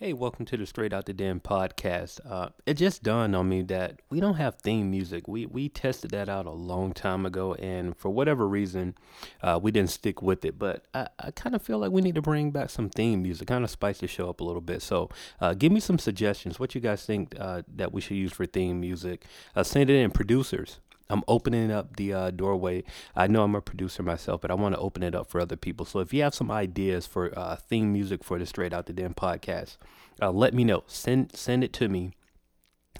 Hey, welcome to the Straight Out the Den podcast. Uh, it just dawned on me that we don't have theme music. We we tested that out a long time ago, and for whatever reason, uh, we didn't stick with it. But I, I kind of feel like we need to bring back some theme music, kind of spice the show up a little bit. So, uh, give me some suggestions. What you guys think uh, that we should use for theme music? Uh, send it in, producers. I'm opening up the uh, doorway. I know I'm a producer myself, but I want to open it up for other people. So if you have some ideas for uh, theme music for the Straight Out the Den podcast, uh, let me know. Send send it to me.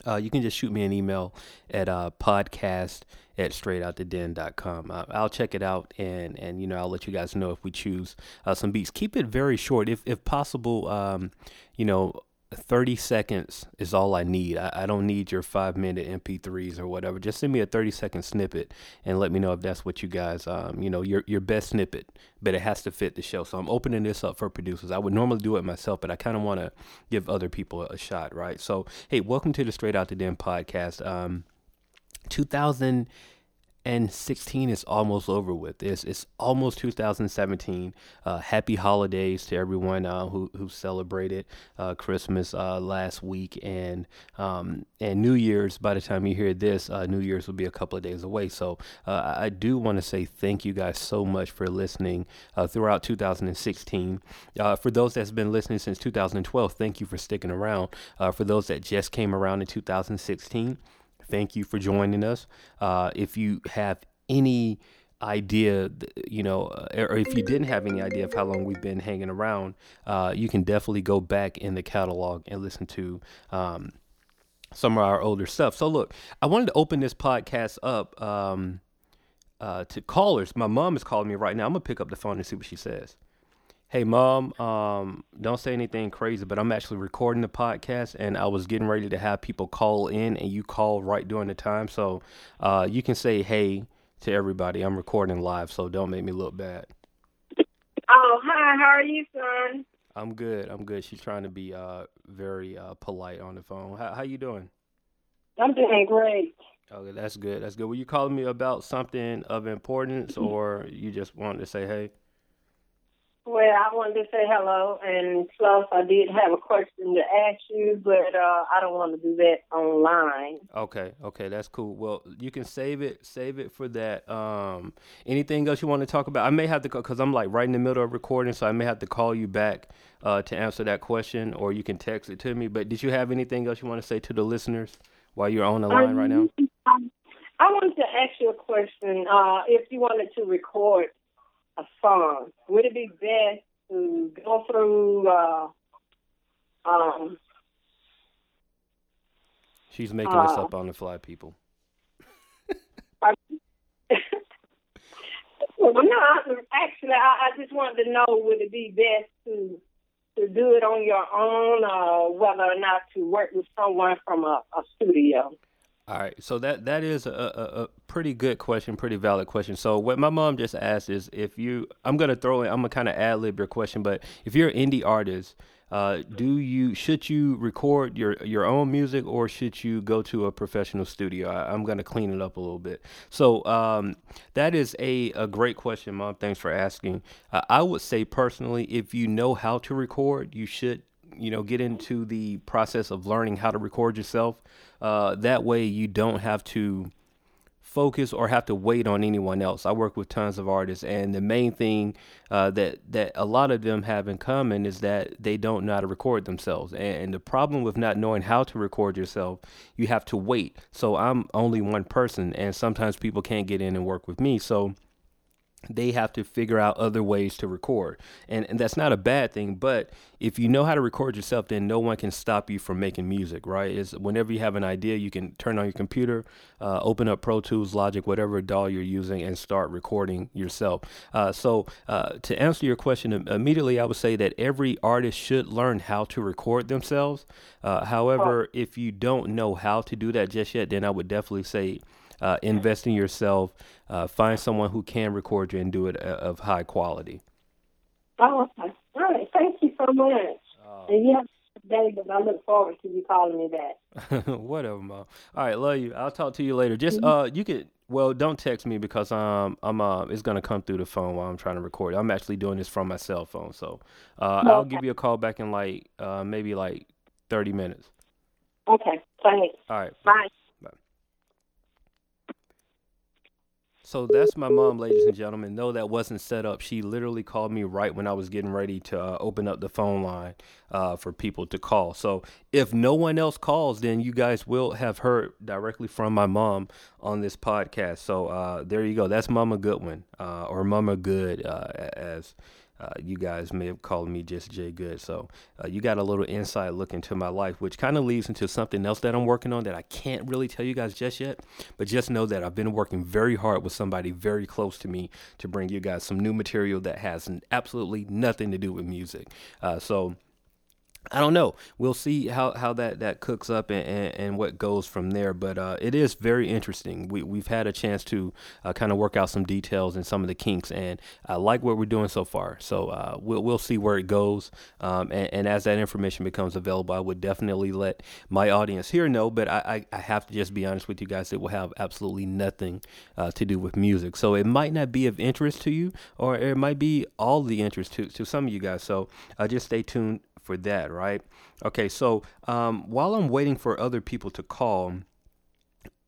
Uh, you can just shoot me an email at uh, podcast at straightouttheden.com. Uh, I'll check it out and, and, you know, I'll let you guys know if we choose uh, some beats. Keep it very short. If, if possible, um, you know, 30 seconds is all I need. I, I, don't need your five minute MP3s or whatever. Just send me a 30 second snippet and let me know if that's what you guys, um, you know, your, your best snippet, but it has to fit the show. So I'm opening this up for producers. I would normally do it myself, but I kind of want to give other people a shot, right? So, hey, welcome to the Straight Out the Den podcast. Um, 2000- and 16 is almost over with. It's it's almost 2017. Uh, happy holidays to everyone uh, who who celebrated uh, Christmas uh, last week and um, and New Year's. By the time you hear this, uh, New Year's will be a couple of days away. So uh, I do want to say thank you guys so much for listening throughout 2016. for those that's been listening since 2012, thank you for sticking around. for those that just came around in 2016. Thank you for joining us. Uh, if you have any idea, you know, uh, or if you didn't have any idea of how long we've been hanging around, uh, you can definitely go back in the catalog and listen to um, some of our older stuff. So, look, I wanted to open this podcast up um, uh, to callers. My mom is calling me right now. I'm to pick up the phone and see what she says hey mom um, don't say anything crazy but i'm actually recording the podcast and i was getting ready to have people call in and you call right during the time. So uh, you can say hey to everybody. I'm recording live so don't make me look bad. Oh hi. How are you son? I'm good. I'm good. She's trying to be uh, very uh, polite on the phone. How, how you doing? I'm doing great. Okay that's good. That's good. Were you calling me about something of importance or you just wanted to say hey well, I wanted to say hello, and plus I did have a question to ask you, but uh, I don't want to do that online. Okay, okay, that's cool. Well, you can save it, save it for that. Um, anything else you want to talk about? I may have to, because I'm like right in the middle of recording, so I may have to call you back uh, to answer that question, or you can text it to me. But did you have anything else you want to say to the listeners while you're on the line right now? Um, I wanted to ask you a question. Uh, if you wanted to record a song, would it be best to go through? Uh, um, She's making uh, this up on the fly, people. well, no, actually, I, I just wanted to know would it be best to to do it on your own, or whether or not to work with someone from a, a studio. All right, so that that is a, a, a, pretty good question, pretty valid question. So what my mom just asked is if you, I'm gonna throw in, I'm gonna kind of ad lib your question, but if you're an indie artist, uh, do you should you record your your own music or should you go to a professional studio? I, am gonna clean it up a little bit. So um, that is a a great question, mom. Thanks for asking. Uh, I would say personally, if you know how to record, you should you know get into the process of learning how to record yourself uh, that way you don't have to focus or have to wait on anyone else. I work with tons of artists, and the main thing uh, that that a lot of them have in common is that they don't know how to record themselves. And, and the problem with not knowing how to record yourself, you have to wait. So I'm only one person, and sometimes people can't get in and work with me. So they have to figure out other ways to record. And, and that's not a bad thing, but if you know how to record yourself, then no one can stop you from making music, right? Is whenever you have an idea, you can turn on your computer, uh, open up Pro Tools, Logic, whatever DAW you're using, and start recording yourself. Uh, so, uh, to answer your question immediately, I would say that every artist should learn how to record themselves. Uh, however, if you don't know how to do that just yet, then I would definitely say uh, invest in yourself, uh, find someone who can record you and do it uh, of high quality. Oh, okay. All right. Thank you so much. Uh, and you have a day, but I look forward to you calling me back. Whatever, mom. All right, love you. I'll talk to you later. Just mm-hmm. uh, you could well, don't text me because um I'm uh it's gonna come through the phone while I'm trying to record. I'm actually doing this from my cell phone, so uh, okay. I'll give you a call back in like uh maybe like thirty minutes. Okay, thanks. All right, bye. So that's my mom, ladies and gentlemen. No, that wasn't set up. She literally called me right when I was getting ready to uh, open up the phone line uh, for people to call. So if no one else calls, then you guys will have heard directly from my mom on this podcast. So uh, there you go. That's Mama Goodwin uh, or Mama Good, uh, as uh, you guys may have called me just Jay Good. So uh, you got a little inside look into my life, which kind of leads into something else that I'm working on that I can't really tell you guys just yet. But just know that I've been working very hard with somebody very close to me to bring you guys some new material that has absolutely nothing to do with music. Uh, so I don't know. We'll see how, how that, that cooks up and, and, and what goes from there. But uh, it is very interesting. We, we've had a chance to uh, kind of work out some details and some of the kinks, and I like what we're doing so far. So uh, we'll, we'll see where it goes. Um, and, and, as that information becomes available, I would definitely let my audience here know. But I, I, I have to just be honest with you guys, it will have absolutely nothing uh, to do with music. So it might not be of interest to you, or it might be all the interest to, to some of you guys. So uh, just stay tuned for that, right? Okay, so um, while I'm waiting for other people to call,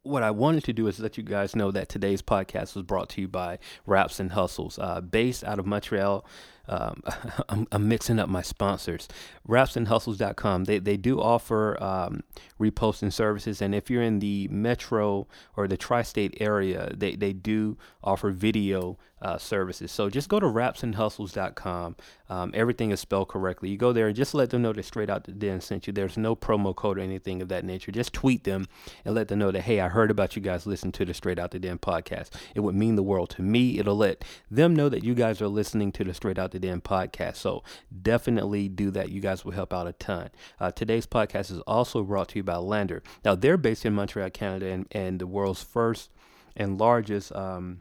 what I wanted to do is let you guys know that today's podcast was brought to you by Raps and Hustles, uh, based out of Montreal, um, I'm, I'm, mixing up my sponsors. Rapsandhustles.com. They they do offer um, reposting services, and if you're in the metro or the tri-state area, they they do offer video uh, services. So just go to rapsandhustles.com. Um, everything is spelled correctly. You go there and just let them know that straight out the den sent you. There's no promo code or anything of that nature. Just tweet them and let them know that hey, I heard about you guys listen to the Straight Out the Den podcast. It would mean the world to me. It'll let them know that you guys are listening to the Straight Out the Den podcast. So definitely do that. You guys will help out a ton. Uh, today's podcast is also brought to you by LANDR. Now, they're based in Montreal, Canada, and, and the world's first and largest um,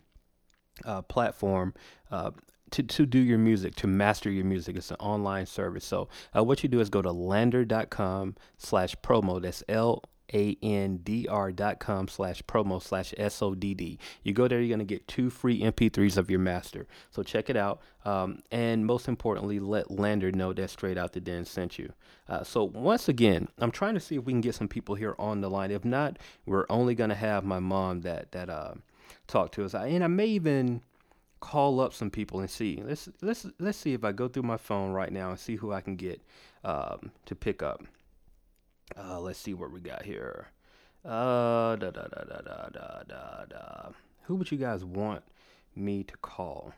uh, platform. Uh, to, to do your music, to master your music. It's an online service. So uh, what you do is go to landr.com slash promo. That's L a-N-D-R dot com slash promo slash S-O-D-D. You go there, you're going to get two free MP3s of your master. So check it out. Um, and most importantly, let LANDR know that Straight Out the Den sent you. Uh, so once again, I'm trying to see if we can get some people here on the line. If not, we're only going to have my mom that, that uh, talk to us. And I may even call up some people and see. Let's let's let's see if I go through my phone right now and see who I can get um, to pick up. Uh, let's see what we got here. Uh, da da da da da da da da. Who would you guys want me to call?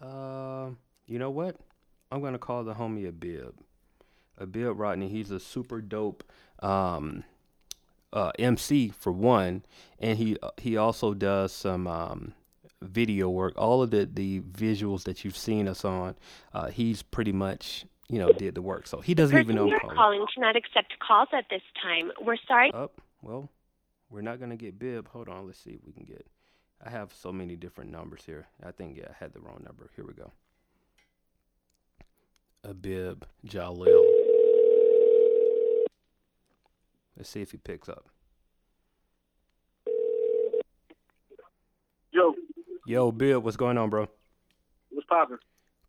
Uh, you know what? I'm gonna call the homie Abib. Abib Rodney. He's a super dope um, uh, MC for one, and he uh, he also does some um, video work. All of the the visuals that you've seen us on, uh, he's pretty much you know, did the work. So he doesn't even know. You're calling. calling cannot accept calls at this time. We're sorry. Up. Well, we're not gonna get Bib. Hold on. Let's see if we can get. I have so many different numbers here. I think yeah, I had the wrong number. Here we go. Abib Jahleel. Let's see if he picks up. Yo. Yo, Bib. what's going on, bro? What's poppin'?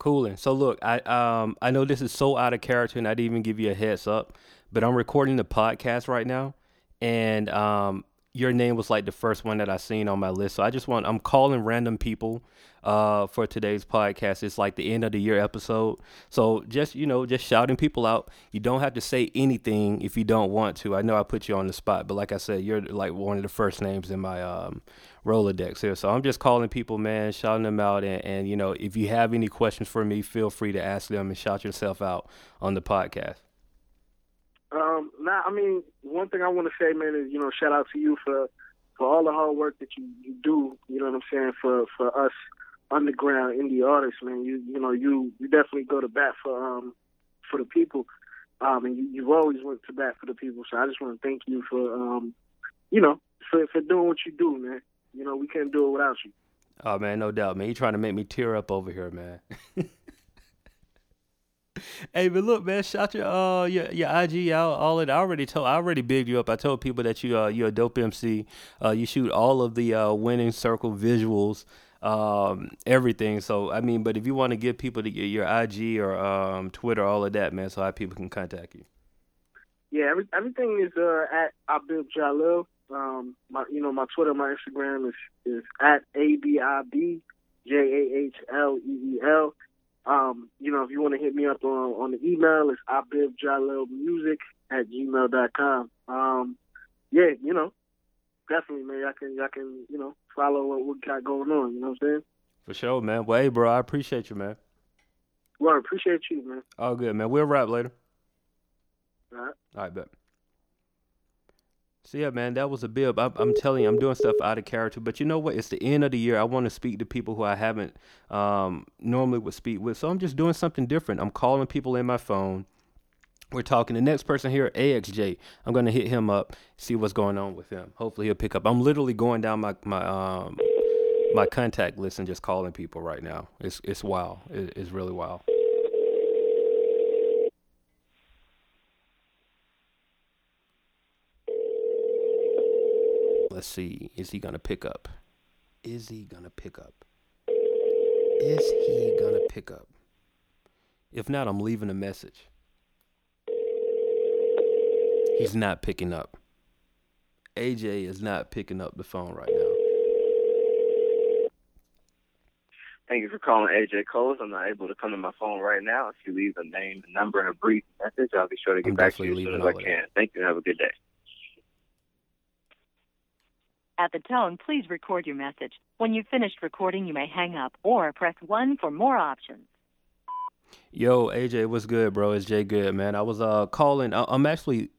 Cooling. So look, I um I know this is so out of character, and I didn't even give you a heads up, but I'm recording the podcast right now, and um your name was like the first one that I seen on my list. So I just want I'm calling random people uh for today's podcast. It's like the end of the year episode. So just you know, just shouting people out. You don't have to say anything if you don't want to. I know I put you on the spot, but like I said, you're like one of the first names in my um Rolodex here. So I'm just calling people, man, shouting them out. And, and, you know, if you have any questions for me, feel free to ask them and shout yourself out on the podcast. Um, now, I mean, one thing I want to say, man, is, you know, shout out to you for, for all the hard work that you, you do, you know what I'm saying, for, for us underground indie artists, man. You, you know, you, you definitely go to bat for, um, for the people. Um, and you, you've always went to bat for the people. So I just want to thank you for, um, you know, for, for doing what you do, man you know, we can't do it without you. Oh man, no doubt, man. You trying to make me tear up over here, man. hey, but look, man, shout your uh your your IG out. All it. I already told. I already bigged you up. I told people that you uh you're a dope MC. Uh, you shoot all of the uh winning circle visuals, um, everything. So I mean, but if you want to give people your IG or um Twitter, all of that, man, so how people can contact you. Yeah, every, everything is uh, at Abib Jahleel. Um, my you know my Twitter, my Instagram is is at a b i b j a h l e e l. Um, you know, if you want to hit me up on on the email, it's abibjahleelmusic at gmail dot com. Um, yeah, you know, definitely, man. Y'all can y'all can you know follow what we got going on. You know what I'm saying? For sure, man. Well, hey, bro, I appreciate you, man. Well, I appreciate you, man. All good, man. We'll wrap later. All right. All right, bet. So yeah, man, that was Abib. I'm, I'm telling you, I'm doing stuff out of character. But you know what? It's the end of the year. I want to speak to people who I haven't um, normally would speak with. So I'm just doing something different. I'm calling people in my phone. We're talking. The next person here, AXJ. I'm gonna hit him up, see what's going on with him. Hopefully he'll pick up. I'm literally going down my my um my contact list and just calling people right now. It's it's wild. It, it's really wild. Let's see. Is he gonna pick up? Is he gonna pick up? Is he gonna pick up? If not, I'm leaving a message. He's not picking up. AJ is not picking up the phone right now. Thank you for calling AJ Coles. I'm not able to come to my phone right now. If you leave a name, a number, and a brief message, I'll be sure to get I'm back to you as soon as I all of can. Thank you and have a good day. At the tone, please record your message. When you've finished recording, you may hang up or press 1 for more options. Yo, AJ, what's good, bro? It's Jay Good, man. I was uh calling. I- I'm actually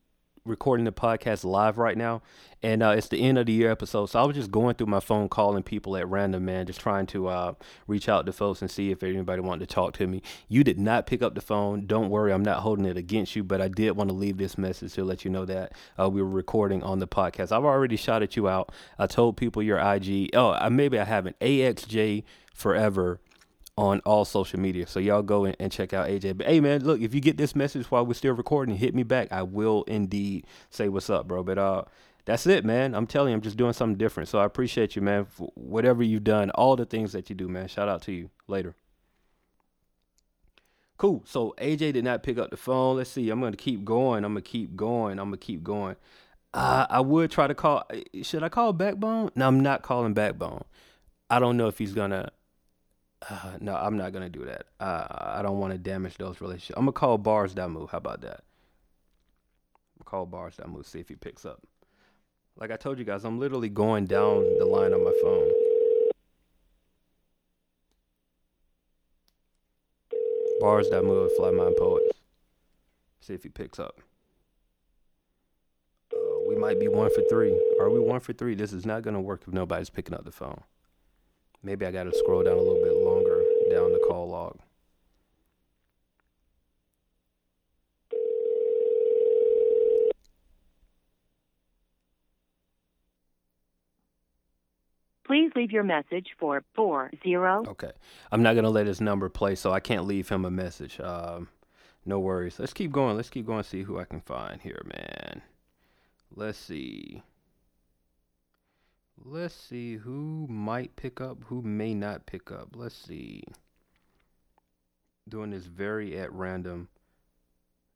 recording the podcast live right now, and uh, it's the end of the year episode. So I was just going through my phone, calling people at random, man, just trying to uh reach out to folks and see if anybody wanted to talk to me. You did not pick up the phone. Don't worry, I'm not holding it against you, but I did want to leave this message to let you know that uh, we were recording on the podcast. I've already shouted you out. I told people your IG. Oh, maybe I haven't. AXJ Forever on all social media. So y'all go and, and check out AJ. But hey man, look, if you get this message while we're still recording, hit me back. I will indeed say what's up, bro. But uh that's it, man. I'm telling you, I'm just doing something different. So I appreciate you, man, for whatever you've done, all the things that you do, man. Shout out to you. Later. Cool. So AJ did not pick up the phone. Let's see. I'm gonna keep going. I'm gonna keep going. I'm gonna keep going. Uh, I would try to call. Should I call Backbone? No, I'm not calling Backbone. I don't know if he's gonna. Uh, no, I'm not gonna do that. Uh, I don't want to damage those relationships. I'm gonna call Barz Damu. How about that? Call Barz Damu. See if he picks up. Like I told you guys, I'm literally going down the line on my phone. Barz Damu of Flymind Poets. See if he picks up. Uh, we might be one for three. Are we one for three? This is not gonna work if nobody's picking up the phone. Maybe I gotta scroll down a little bit down the call log. Please leave your message for 40. Okay. I'm not gonna let his number play, so I can't leave him a message. Um, no worries. Let's keep going. Let's keep going. See who I can find here, man. Let's see. Let's see who might pick up, who may not pick up. Let's see. Doing this very at random.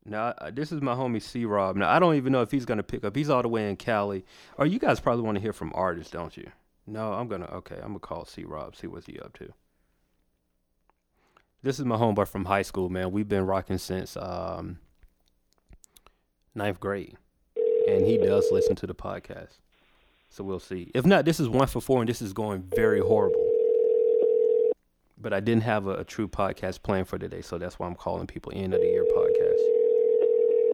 Now, uh, this is my homie C Rob. Now, I don't even know if he's gonna pick up. He's all the way in Cali. Or you guys probably want to hear from artists, don't you? No, I'm gonna. Okay, I'm gonna call C Rob. See what's he up to. This is my homeboy from high school, man. We've been rocking since um, ninth grade, and he does listen to the podcast. So we'll see. If not, this is one for four, and this is going very horrible. But I didn't have a, a true podcast plan for today, so that's why I'm calling people end of the year podcast.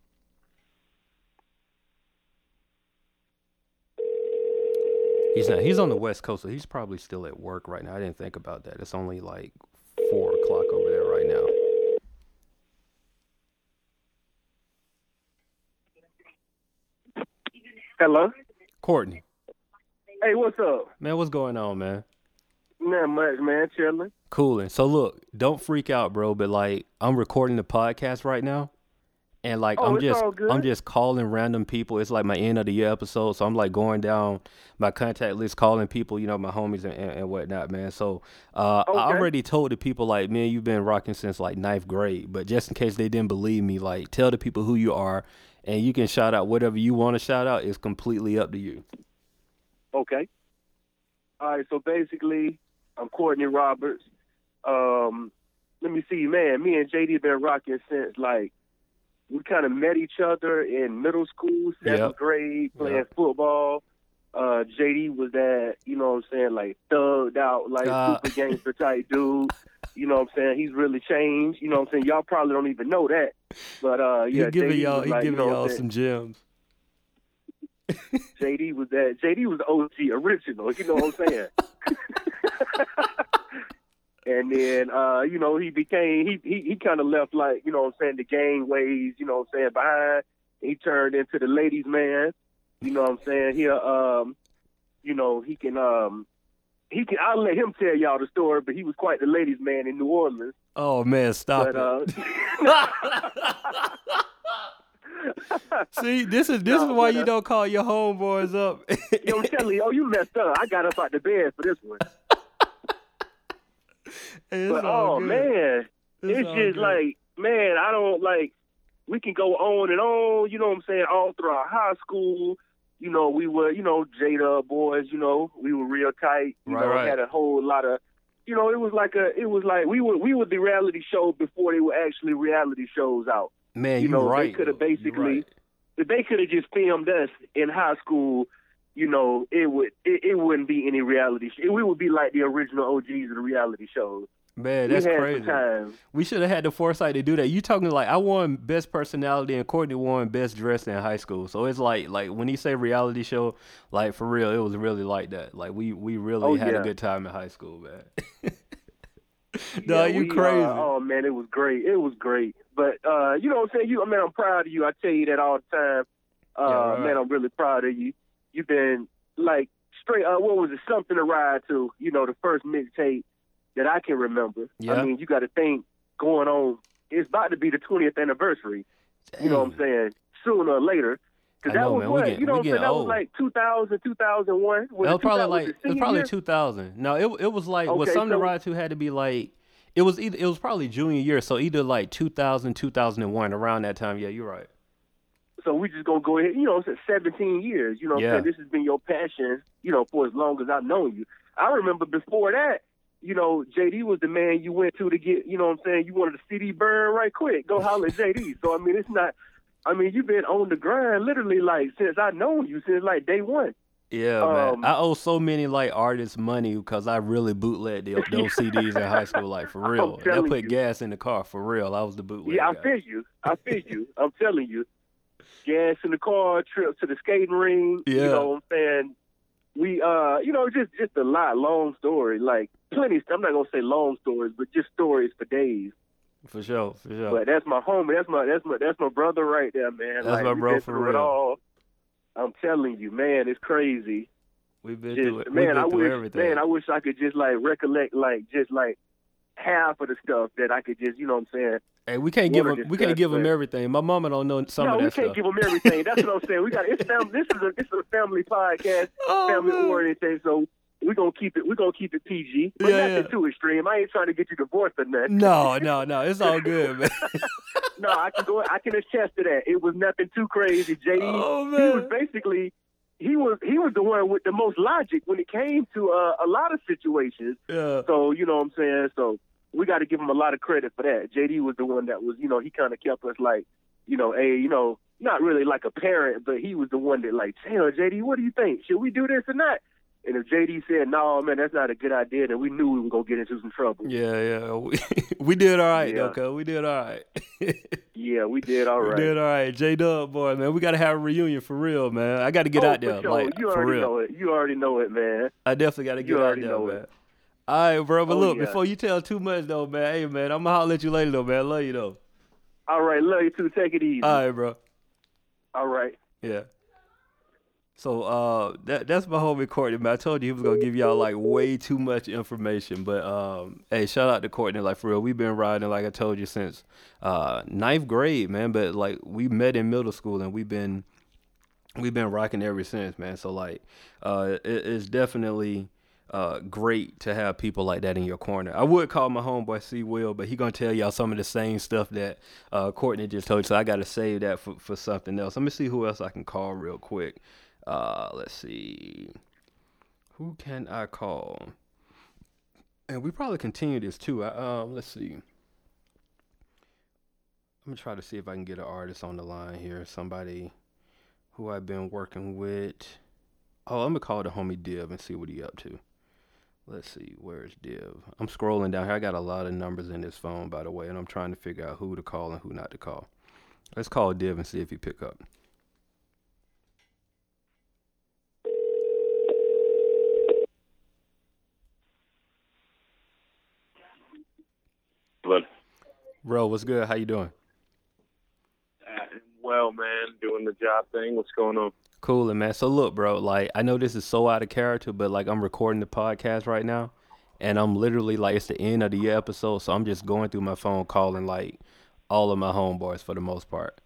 He's not. He's on the West Coast, so he's probably still at work right now. I didn't think about that. It's only like four o'clock over there right now. Hello. Courtney, Hey, what's up? man, what's going on, man? Not much, man. Chilling. Cooling. So look, don't freak out, bro. But like, I'm recording the podcast right now, and like, Oh, I'm just. I'm just calling random people. It's like my end of the year episode, so I'm like going down my contact list, calling people, you know, my homies and, and, and whatnot, man. So uh, I already told the people like, man, you've been rocking since like ninth grade. But just in case they didn't believe me, like, tell the people who you are, and you can shout out whatever you want to shout out. It's completely up to you. Okay. All right. So basically, I'm Courtney Roberts. Um, let me see, man. Me and JD been rocking since like we kind of met each other in middle school, seventh Yep. grade, playing Yep. football. Uh, JD was that, you know what I'm saying, like thugged out, like Uh. super gangster type dude. You know what I'm saying? He's really changed. You know what I'm saying? Y'all probably don't even know that. But uh, yeah, he giving JD y'all, was he like, you giving know y'all some gems. JD was that. JD was the OG original. You know what I'm saying? and then, uh, you know, he became he he, he kind of left like you know what I'm saying the gang ways. You know what I'm saying behind. He turned into the ladies' man. You know what I'm saying? He um, you know he can um. He can. I'll let him tell y'all the story, but he was quite the ladies' man in New Orleans. Oh man, stop But it. uh, See, this is this No, is why you uh, don't call your homeboys up. yo, you, oh, you messed up. I got up out the bed for this one. It's but oh good. man, it's all just good. like man, I don't like. We can go on and on. You know what I'm saying? All throughout high school, you know, we were, you know, Jada boys. You know, we were real tight. You Right, know, right. had a whole lot of. You know, it was like a, it was like we were, we were the reality show before they were actually reality shows out. man, you know, they coulda basically- right. They could have just filmed us in high school, you know, it would, it, it wouldn't be any reality. Sh- we would be like the original OGs of the reality shows. Man, that's crazy. We should have had the foresight to do that. You talking like I won best personality and Courtney won best dressed in high school. So it's like like when you say reality show, like for real, it was really like that. Like we we really Oh, had a good time in high school, man. Yeah, no, you we, uh, crazy. oh man, it was great. It was great. But uh, you know what I'm saying? You I mean I'm proud of you. I tell you that all the time. Uh Yeah, right. man, I'm really proud of you. You've been like straight uh what was it, something to ride to, you know, the first mixtape that I can remember. Yeah. I mean, you gotta think going on it's about to be the twentieth anniversary. You know what I'm saying? Sooner or later. Cause that know, was man. What? get- you know what I'm saying? That was like 2000, 2001. That was probably like it was probably two. 2000. No, it it was like what Okay, something to ride to had to be like it was either it was probably junior year, so either like 2000, 2001 around that time. Yeah, you're right. So we just gonna go ahead. You know, it's 17 years. You know, what Yeah. I'm saying this has been your passion. You know, for as long as I've known you. I remember before that. You know, JD was the man you went to to get. You know, what I'm saying you wanted a CD burn right quick. Go holler at JD. So I mean, it's not. I mean, you've been on the grind literally like since I've known you since like day one. Yeah, Um, man. I owe so many like artists money because I really bootlegged the, those CDs in high school, like for real. I put you. gas in the car for real. I was the bootleg Yeah, I guy. feel you. I feel you. I'm telling you. Gas in the car, trip to the skating ring. Yeah. You know what I'm saying? We uh you know, just just a lot, long story. Like plenty I'm not gonna say long stories, but just stories for days. For sure, for sure. But that's my homie, that's my that's my that's my brother right there, man. That's like, my bro for through It real. all. I'm telling you, man, it's crazy. We've been Just, through it. We've man, been I through wish everything. man, I wish I could just like recollect like just like half of the stuff that I could just, you know what I'm saying? hey, we can't give them. We can't give them everything. My mama don't know some no, of we can't give them everything. That's what I'm saying. We got it's fam- this is a this is a family podcast, Oh, family oriented. So we're gonna keep it we're gonna keep it PG, but Yeah, nothing yeah. too extreme. I ain't trying to get you divorced or nothing. No, no, no. It's all good, man. no, I can go. I can attest to that. It was nothing too crazy. JD, Oh, he was basically he was he was the one with the most logic when it came to uh, a lot of situations. yeah. So you know what I'm saying. So we got to give him a lot of credit for that. JD was the one that was you know he kind of kept us like you know a you know not really like a parent, but he was the one that like, hell, JD, what do you think? Should we do this or not? And if JD said, no, man, that's not a good idea, then we knew we were going to get into some trouble. Yeah, yeah. We, we did all right, though, Yeah. cuz. We did all right. Yeah, we did all right. we did all right. J Dub, boy, man. We got to have a reunion for real, man. I got to get oh, out there. For sure. Like, you already know it. You already know it, man. I definitely got to get out there, know man. it. All right, bro. But Oh, look, yeah. before you tell too much, though, man. Hey, man, I'm going to holler at you later, though, man. I love you, though. All right, love you too. Take it easy. All right, bro. all right. Yeah. So uh, that that's my homie Courtney. Man, I told you he was gonna give y'all like way too much information, but um, hey, shout out to Courtney. Like for real, we've been riding like I told you since uh ninth grade, man. But like we met in middle school and we've been we've been rocking ever since, man. So like uh, it, it's definitely uh great to have people like that in your corner. I would call my homeboy C Will, but he gonna tell y'all some of the same stuff that uh Courtney just told you. So I gotta save that for for something else. Let me see who else I can call real quick. Uh, let's see. Who can I call? And we probably continue this too. Um, let's see. I'm gonna try to see if I can get an artist on the line here. Somebody who I've been working with. Oh, I'm gonna call the homie Div and see what he up to. Let's see, where's Div? I'm scrolling down here. I got a lot of numbers in this phone, by the way, and I'm trying to figure out who to call and who not to call. Let's call Div and see if he pick up. But Bro, what's good? How you doing? uh, well, man, doing the job thing. What's going on? Cool, man. So look, bro, like I know this is so out of character, but like I'm recording the podcast right now, and I'm literally like it's the end of the year episode, so I'm just going through my phone calling like all of my homeboys for the most part.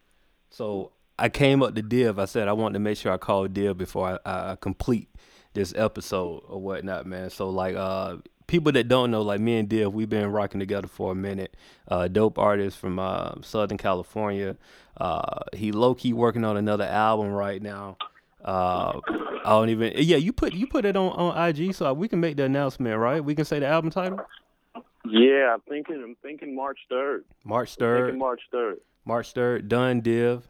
So I came up to Div. I said I wanted to make sure I call Div before I, I complete this episode or whatnot, man. So like uh people that don't know, like me and Div, we've been rocking together for a minute. Uh, dope artist from uh, Southern California. Uh, he low key working on another album right now. Uh, I don't even. Yeah, you put you put it on on IG, so we can make the announcement, right? We can say the album title. Yeah, I'm thinking. I'm thinking March third. March third. March third. March third. Done Div.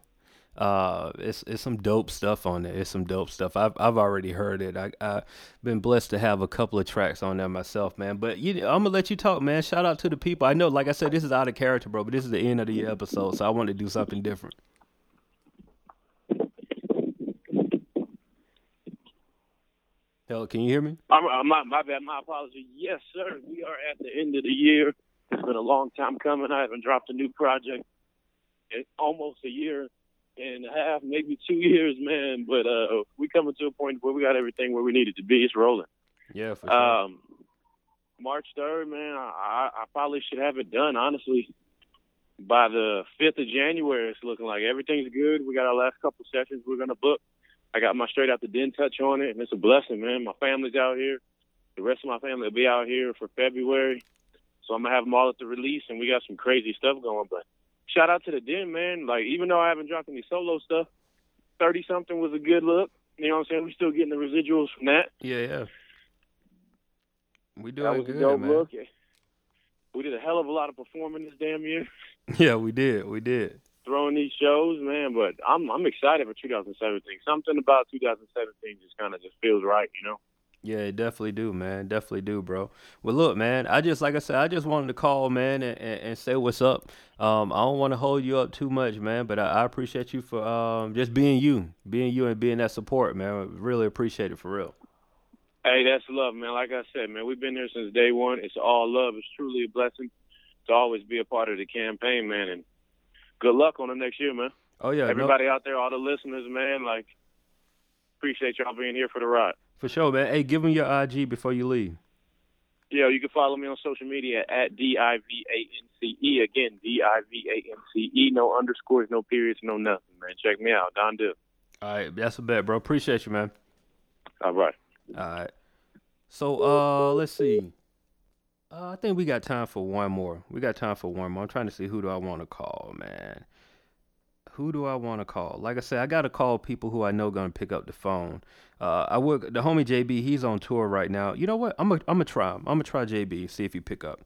Uh, it's it's some dope stuff on there. It's some dope stuff. I've I've already heard it. I I've been blessed to have a couple of tracks on there myself, man. But you, I'm gonna let you talk, man. Shout out to the people. I know, like I said, this is out of character, bro. But this is the end of the episode, so I want to do something different. Hell, can you hear me? I'm, my bad. My apology. Yes, sir. We are at the end of the year. It's been a long time coming. I haven't dropped a new project in almost a year and a half, maybe two years, man. But uh, we coming to a point where we got everything where we needed to be. It's rolling. Yeah, for sure. Um, March third, man. I, I I probably should have it done honestly by the fifth of January. It's looking like everything's good. We got our last couple sessions we're gonna book. I got my straight out the den touch on it, and it's a blessing, man. My family's out here. The rest of my family will be out here for February, so I'm gonna have them all at the release, and we got some crazy stuff going. But shout out to the den, man. Like even though I haven't dropped any solo stuff, thirty something was a good look. You know what I'm saying? We still getting the residuals from that. yeah, yeah. We that doing was a good, dope man. look. We did a hell of a lot of performing this damn year, Yeah, we did. We did. throwing these shows, man. But I'm I'm excited for 2017. Something about 2017 just kind of just feels right, you know. Yeah, it definitely do, man. Definitely do, bro. Well, look, man. I just like I said, I just wanted to call, man, and, and, and say what's up. Um, I don't want to hold you up too much, man, but I, I appreciate you for um just being you, being you, and being that support, man. Really appreciate it for real. Hey, that's love, man. Like I said, man, we've been here since day one. It's all love. It's truly a blessing to always be a part of the campaign, man. And good luck on the next year, man. Oh yeah, no- Everybody out there, all the listeners, man, like appreciate y'all being here for the ride. For sure, man. Hey, give them your IG before you leave. Yeah, you can follow me on social media at D I V A N C E. Again, D I V A N C E. No underscores, no periods, no nothing, man. Check me out, Don Dill. All right, that's a bet, bro. Appreciate you, man. All right. All right. So, uh, let's see. Uh, I think we got time for one more. We got time for one more. I'm trying to see who do I want to call, man. Who do I want to call? Like I said, I got to call people who I know gonna pick up the phone. Uh, I work the homie Jabee. He's on tour right now. You know what? I'm gonna I'm gonna try him. I'm gonna try Jabee. See if he pick up.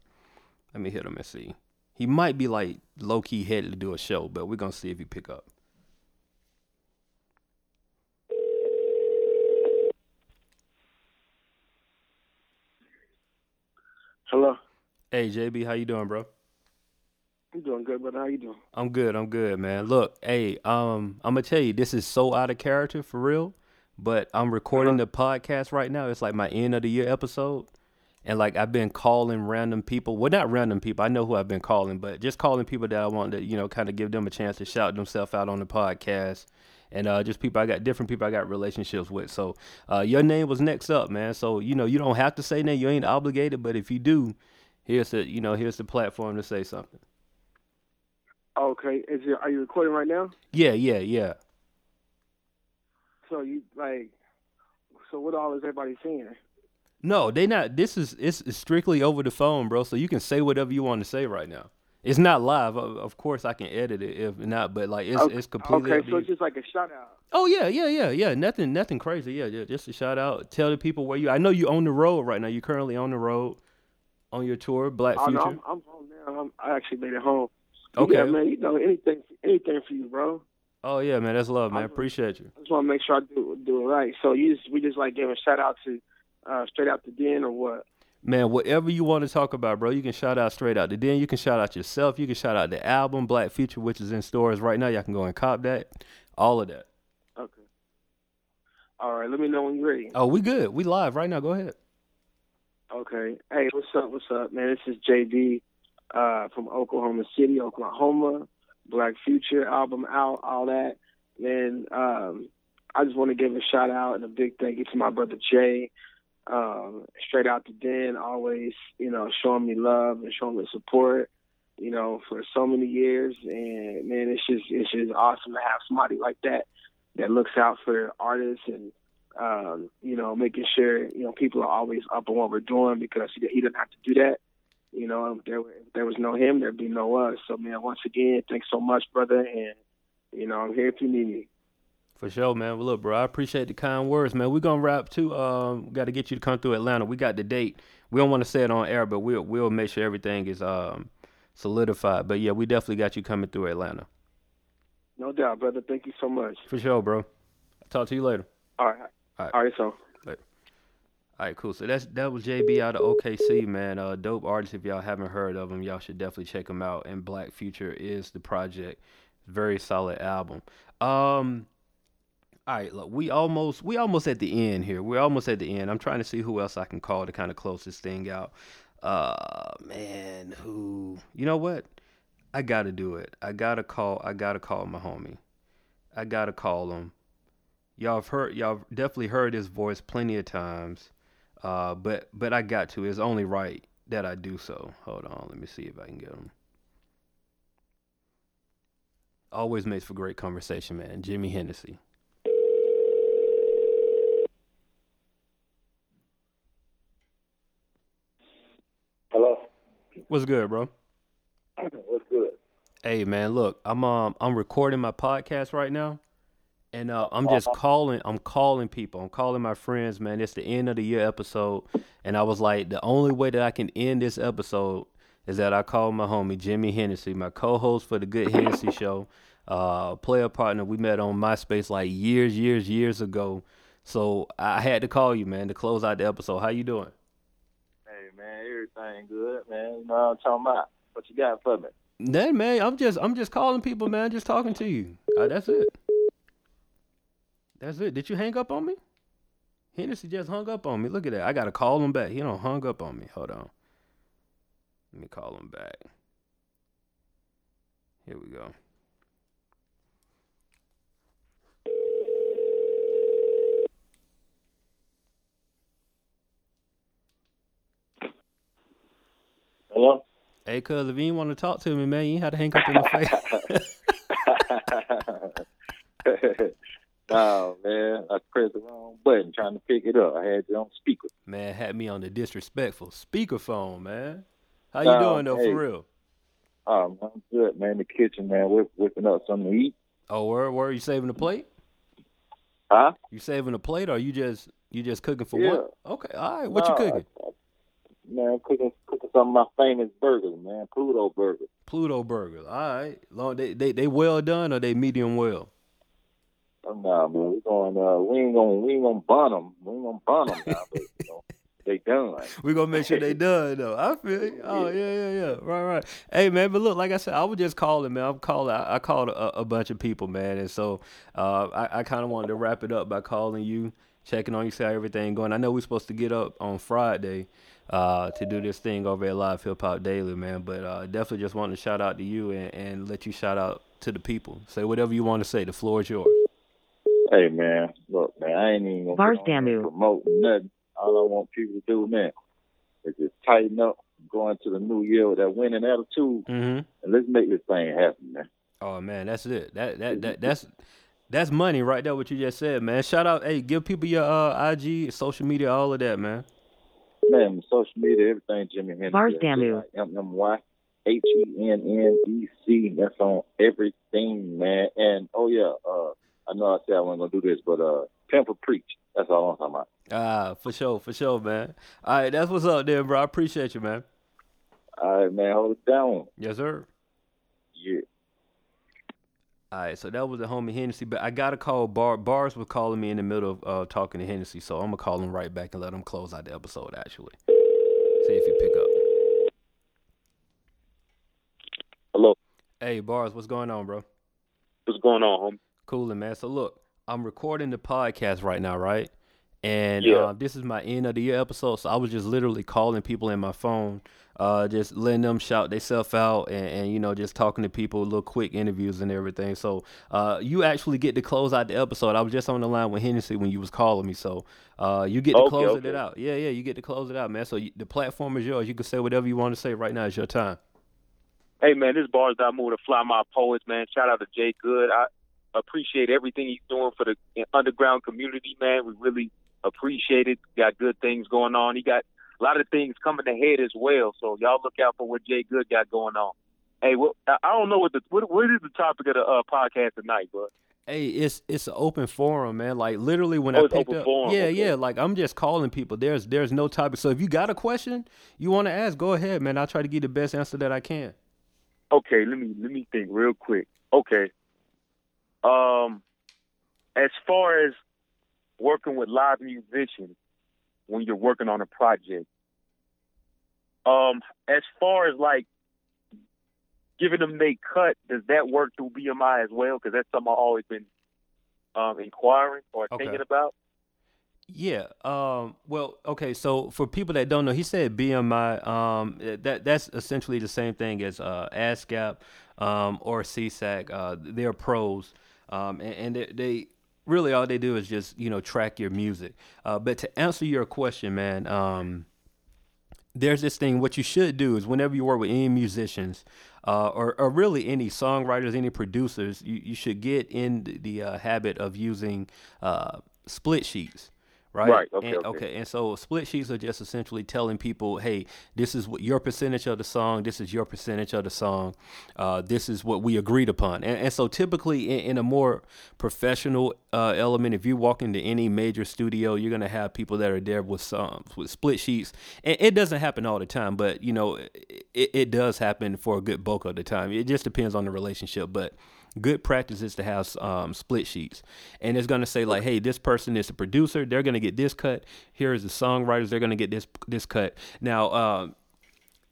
Let me hit him and see. He might be like low key headed to do a show, but we're gonna see if he pick up. Hello. Hey Jabee, how you doing, bro? I'm doing good, brother. How you doing? I'm good. I'm good, man. Look, hey, um, I'm gonna tell you, this is so out of character for real. But I'm recording the podcast right now. It's like my end of the year episode, and like I've been calling random people. Well, not random people. I know who I've been calling, but just calling people that I want to, you know, kind of give them a chance to shout themselves out on the podcast and uh, just people I got different people I got relationships with. So uh, your name was next up, man. So you know you don't have to say name. you ain't obligated, but if you do, here's the you know here's the platform to say something. Okay, is it, are you recording right now? Yeah, yeah, yeah. So you like, so what all is everybody seeing? No, they not. This is it's, it's strictly over the phone, bro. So you can say whatever you want to say right now. It's not live. Of, of course, I can edit it if not, but like it's okay, it's completely. Okay, so it's just like a shout out. Oh yeah, yeah, yeah, yeah. Nothing, nothing crazy. Yeah, yeah. Just a shout out. Tell the people where you. I know you on the road right now. You're currently on the road, on your tour, Black Oh, Future. no, I'm, I'm home now. I'm, I actually made it home. Okay. Yeah, man. You know anything, anything for you, bro. Oh yeah, man. That's love, man. I'm- Appreciate you. I just want to make sure I do do it right. So you just we just like give a shout out to uh, straight out the den or what? Man, whatever you want to talk about, bro, you can shout out straight out. Then you can shout out yourself. You can shout out the album Black Future, which is in stores right now. Y'all can go and cop that. All of that. Okay. All right. Let me know when you're ready. Oh, we good. We live right now. Go ahead. Okay. Hey, what's up? What's up, man? This is Jabee uh, from Oklahoma City, Oklahoma. Black Future album out, all that. Man, um, I just want to give a shout out and a big thank you to my brother Jay. Um, straight out the den, always, you know, showing me love and showing me support, you know, for so many years. And man, it's just it's just awesome to have somebody like that that looks out for artists and um, you know, making sure you know people are always up on what we're doing because he, he didn't have to do that. You know, if there, if there was no him, there'd be no us. So, man, once again, thanks so much, brother, and you know, I'm here if you need me. For sure, man. Well, look, bro, I appreciate the kind words, man. We're gonna wrap too. Um, got to get you to come through Atlanta. We got the date. We don't want to say it on air, but we'll we'll make sure everything is um solidified. But yeah, we definitely got you coming through Atlanta. No doubt, brother. Thank you so much. For sure, bro. I'll talk to you later. All right, All right. all right, so. All right, cool. So that's that was Jabee out of OKC, man. Uh, dope artist. If y'all haven't heard of him, y'all should definitely check him out. And Black Future is the project. Very solid album. Um, all right, look, we almost we almost at the end here. We're almost at the end. I'm trying to see who else I can call to kind of close this thing out. Uh, man, who? You know what? I gotta do it. I gotta call. I gotta call my homie. I gotta call him. Y'all have heard. Y'all definitely heard his voice plenty of times. Uh, but but I got to. It's only right that I do so. Hold on, let me see if I can get him. Always makes for great conversation, man. Jimmy Hennessy. Hello. What's good, bro? What's good? Hey, man. Look, I'm um I'm recording my podcast right now, and uh, I'm just calling. I'm calling people. I'm calling my friends, man. It's the end of the year episode, and I was like, the only way that I can end this episode is that I call my homie Jimmy Hennessy, my co-host for the Good Hennessy Show, uh, player partner. We met on MySpace like years, years, years ago. So I had to call you, man, to close out the episode. How you doing? Hey man, everything good, man. You know what I'm talking about. What you got for me? Nothing, man. I'm just I'm just calling people, man. Just talking to you. Uh, that's it. That's it. Did you hang up on me? Hennessy just hung up on me. Look at that. I gotta call him back. He don't hung up on me. Hold on. Let me call him back. Here we go. Hello. Hey, cuz if you want to talk to me, man, you ain't had to hang up in my face. oh man, I pressed the wrong button trying to pick it up. I had you on speaker. man, had me on the disrespectful speakerphone, man. How you Oh, doing though, hey. for real? Oh I'm good, man. In the kitchen, man, We're whipping up something to eat. Oh, where where are you saving the plate? Huh? You saving a plate, or you just you just cooking for Yeah. what? Okay, all right. What you cooking? I- I- man, I'm cooking cooking some of my famous burgers, man. Pluto burgers. Pluto burgers. All right. Long they, they they well done or they medium well? Oh, no, man, we going. Uh, we ain't gonna we ain't gonna bun them. We ain't gonna bun them now, but you know, they done. We gonna make sure they done though. I feel. You. Oh yeah, yeah, yeah. Right, right. Hey man, but look, like I said, I was just calling, man. I'm calling. I, I called a, a bunch of people, man, and so uh, I, I kind of wanted to wrap it up by calling you, checking on you, see how everything going. I know we're supposed to get up on Friday uh, to do this thing over at Live Hip Hop Daily, man. But uh, definitely just wanted to shout out to you and, and let you shout out to the people. Say whatever you want to say. The floor is yours. Hey man, look man, I ain't even gonna get on promote nothing. All I want people to do, man, is just tighten up, go into the new year with that winning attitude, Mm-hmm. and let's make this thing happen, man. Oh man, that's it. That that that that's that's money right there. What you just said, man. Shout out, hey, give people your uh, IG, social media, all of that, man. Man, social media, everything Jimmy Hennessy. Vardamu. M M Y H E N N E C. That's on everything, man. And oh yeah, uh, I know I said I wasn't gonna do this, but uh, Pimp or Preach. That's all I'm talking about. Ah, for sure, for sure, man. All right, that's what's up there, bro. I appreciate you, man. All right, man, hold it down. Yes, sir. Yeah. All right, so that was the homie Hennessy, but I gotta call Bar. Barz was calling me in the middle of uh, talking to Hennessy, so I'm gonna call him right back and let him close out the episode. Actually, see if he pick up. Hello. Hey, Barz, what's going on, bro? What's going on, homie? Coolin', man. So look, I'm recording the podcast right now, right? And Yeah. uh, this is my end of the year episode, so I was just literally calling people in my phone, uh, just letting them shout themselves out, and, and you know, just talking to people, little quick interviews and everything. So uh, you actually get to close out the episode. I was just on the line with Hennessy when you was calling me, so uh, you get to Okay, close okay. it out. Yeah, yeah, you get to close it out, man. So you, the platform is yours. You can say whatever you want to say right now. It's your time. Hey man, this is Barz Damu to Flymind Poets, man. Shout out to Jay Good. I appreciate everything he's doing for the underground community, man. We really appreciate it. Got good things going on. He got a lot of things coming ahead as well. So y'all look out for what Jay Good got going on. Hey, well, I don't know what the what, what is the topic of the uh, podcast tonight, bro. Hey, it's it's an open forum, man. Like literally when Oh, I picked up, forum, yeah, okay. yeah. Like I'm just calling people. There's there's no topic. So if you got a question you want to ask, go ahead, man. I'll try to give the best answer that I can. Okay, let me let me think real quick. Okay. Um as far as working with live musicians when you're working on a project, um, as far as like giving them they cut, does that work through BMI as well? Because that's something I've always been um, inquiring or Okay. thinking about. Yeah. Um. Well. Okay. So for people that don't know, he said BMI. Um. That that's essentially the same thing as uh ASCAP, um, or SESAC. Uh, they're pros. Um. And, and they, they really all they do is just you know track your music. Uh. But to answer your question, man. Um. There's this thing. What you should do is whenever you work with any musicians, uh, or or really any songwriters, any producers, you, you should get in the, uh, habit of using uh split sheets right? Right, okay, and, okay. And so split sheets are just essentially telling people, hey, this is what your percentage of the song, this is your percentage of the song, uh, this is what we agreed upon. And, and so typically in, in a more professional uh, element, if you walk into any major studio, you're gonna have people that are there with some with split sheets. And it doesn't happen all the time, but you know, it, it does happen for a good bulk of the time. It just depends on the relationship, but good practice is to have um, split sheets. And it's going to say like hey this person is a producer they're going to get this cut. Here's the songwriters they're going to get this this cut. Now um,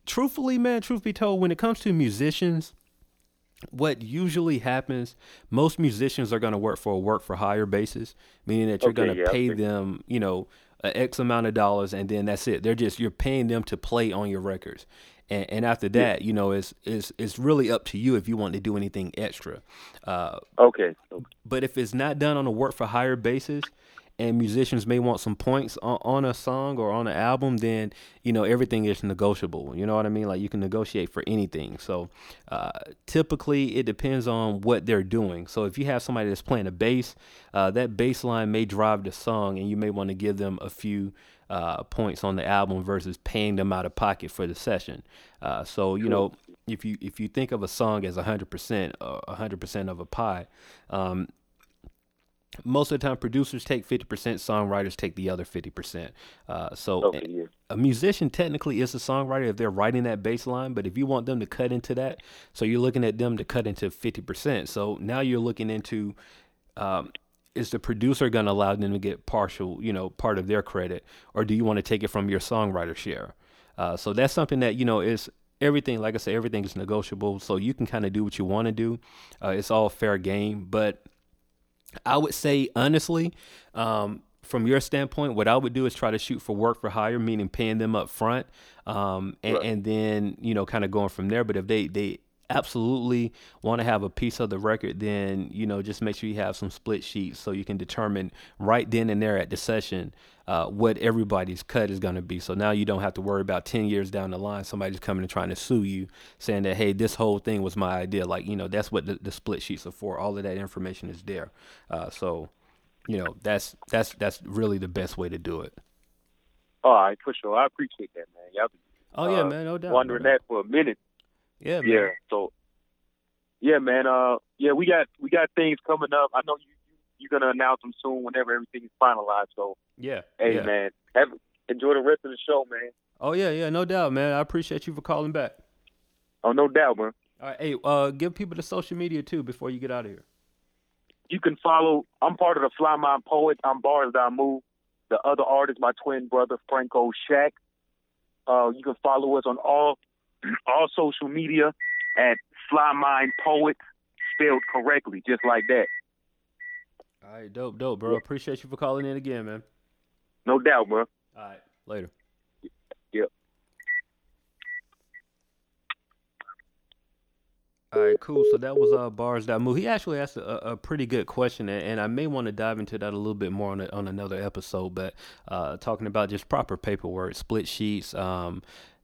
truthfully man truth be told when it comes to musicians what usually happens most musicians are going to work for a work for hire basis meaning that you're Okay, going to yeah, pay them you know a x amount of dollars and then that's it. They're just you're paying them to play on your records and, and after that you know it's, it's it's really up to you if you want to do anything extra. Uh, Okay. but if it's not done on a work for hire basis and musicians may want some points on, on a song or on an album then you know everything is negotiable. You know what i mean? Like you can negotiate for anything. So uh, typically it depends on what they're doing. So if you have somebody that's playing a bass uh, that bass line may drive the song and you may want to give them a few uh, points on the album versus paying them out of pocket for the session. Uh, so you know, if you if you think of a song as hundred percent, hundred percent of a pie, um, most of the time producers take 50%, songwriters take the other 50%. Uh, so Okay, yeah. a musician technically is a songwriter if they're writing that bass line, but if you want them to cut into that, so you're looking at them to cut into 50%. So now you're looking into um, is the producer going to allow them to get partial, you know, part of their credit, or do you want to take it from your songwriter share? Uh, so that's something that you know is everything. Like I said, everything is negotiable, so you can kind of do what you want to do. Uh, it's all fair game, but I would say honestly, um, from your standpoint, what I would do is try to shoot for work for hire, meaning paying them up front, um, and, Right. and then you know kind of going from there. But if they they absolutely want to have a piece of the record, then you know just make sure you have some split sheets so you can determine right then and there at the session uh, what everybody's cut is going to be. So now you don't have to worry about 10 years down the line somebody's coming and trying to sue you saying that, hey, this whole thing was my idea. Like, you know, that's what the, the split sheets are for. All of that information is there. Uh, so, you know, that's that's that's really the best way to do it. All right, for sure. I appreciate that, man. Y'all been, Oh, yeah, uh, man. No doubt. wondering no doubt. that for a minute. Yeah, man. Yeah. So, yeah, man. Uh, yeah, we got we got things coming up. I know you you- you're gonna announce them soon whenever everything is finalized. So, Yeah. hey, yeah. man, have enjoy the rest of the show, man. Oh, yeah, yeah. No doubt, man. I appreciate you for calling back. Oh, no doubt, man. All right. Hey, uh, give people the social media too before you get out of here. You can follow. I'm part of the Flymind Poets. I'm Barz Damu. The other artist, my twin brother Franco Shack. Uh, you can follow us on all all social media at Flymind Poets, spelled correctly, just like that. All right. Dope, dope, bro. Appreciate you for calling in again, man. No doubt, bro. All right. Later. Yep. All right, cool. So that was uh Barz Damu. He actually asked a, a pretty good question, and, and I may want to dive into that a little bit more on a, on another episode. But uh, talking about just proper paperwork, split sheets, um,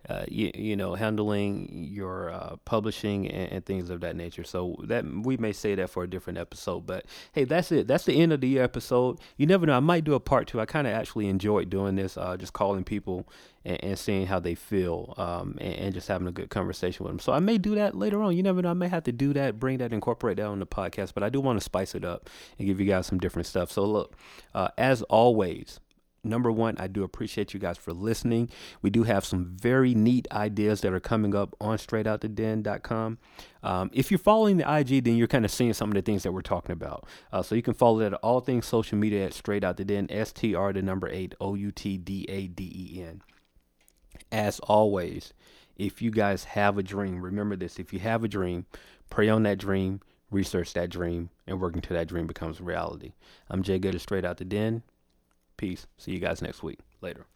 uh, you, you know, handling your uh, publishing and, and things of that nature. So that we may say that for a different episode. But hey, that's it. That's the end of the year episode. You never know. I might do a part two. I kind of actually enjoyed doing this, uh, just calling people and, and seeing how they feel, um, and, and just having a good conversation with them. So I may do that later on. You never know. I may have to do that, bring that, incorporate that on the podcast. But I do want to spice it up and give you guys some different stuff. So look, uh, as always number one, I do appreciate you guys for listening. We do have some very neat ideas that are coming up on straightouttheden.com. Um, if you're following the IG, then you're kind of seeing some of the things that we're talking about. Uh, so you can follow that at all things social media at straight out the den, S T R the number eight, O U T D A D E N. As always, if you guys have a dream, remember this if you have a dream, pray on that dream, research that dream, and work until that dream becomes reality. I'm Jay Gooder, straight out the den. Peace. See you guys next week. Later.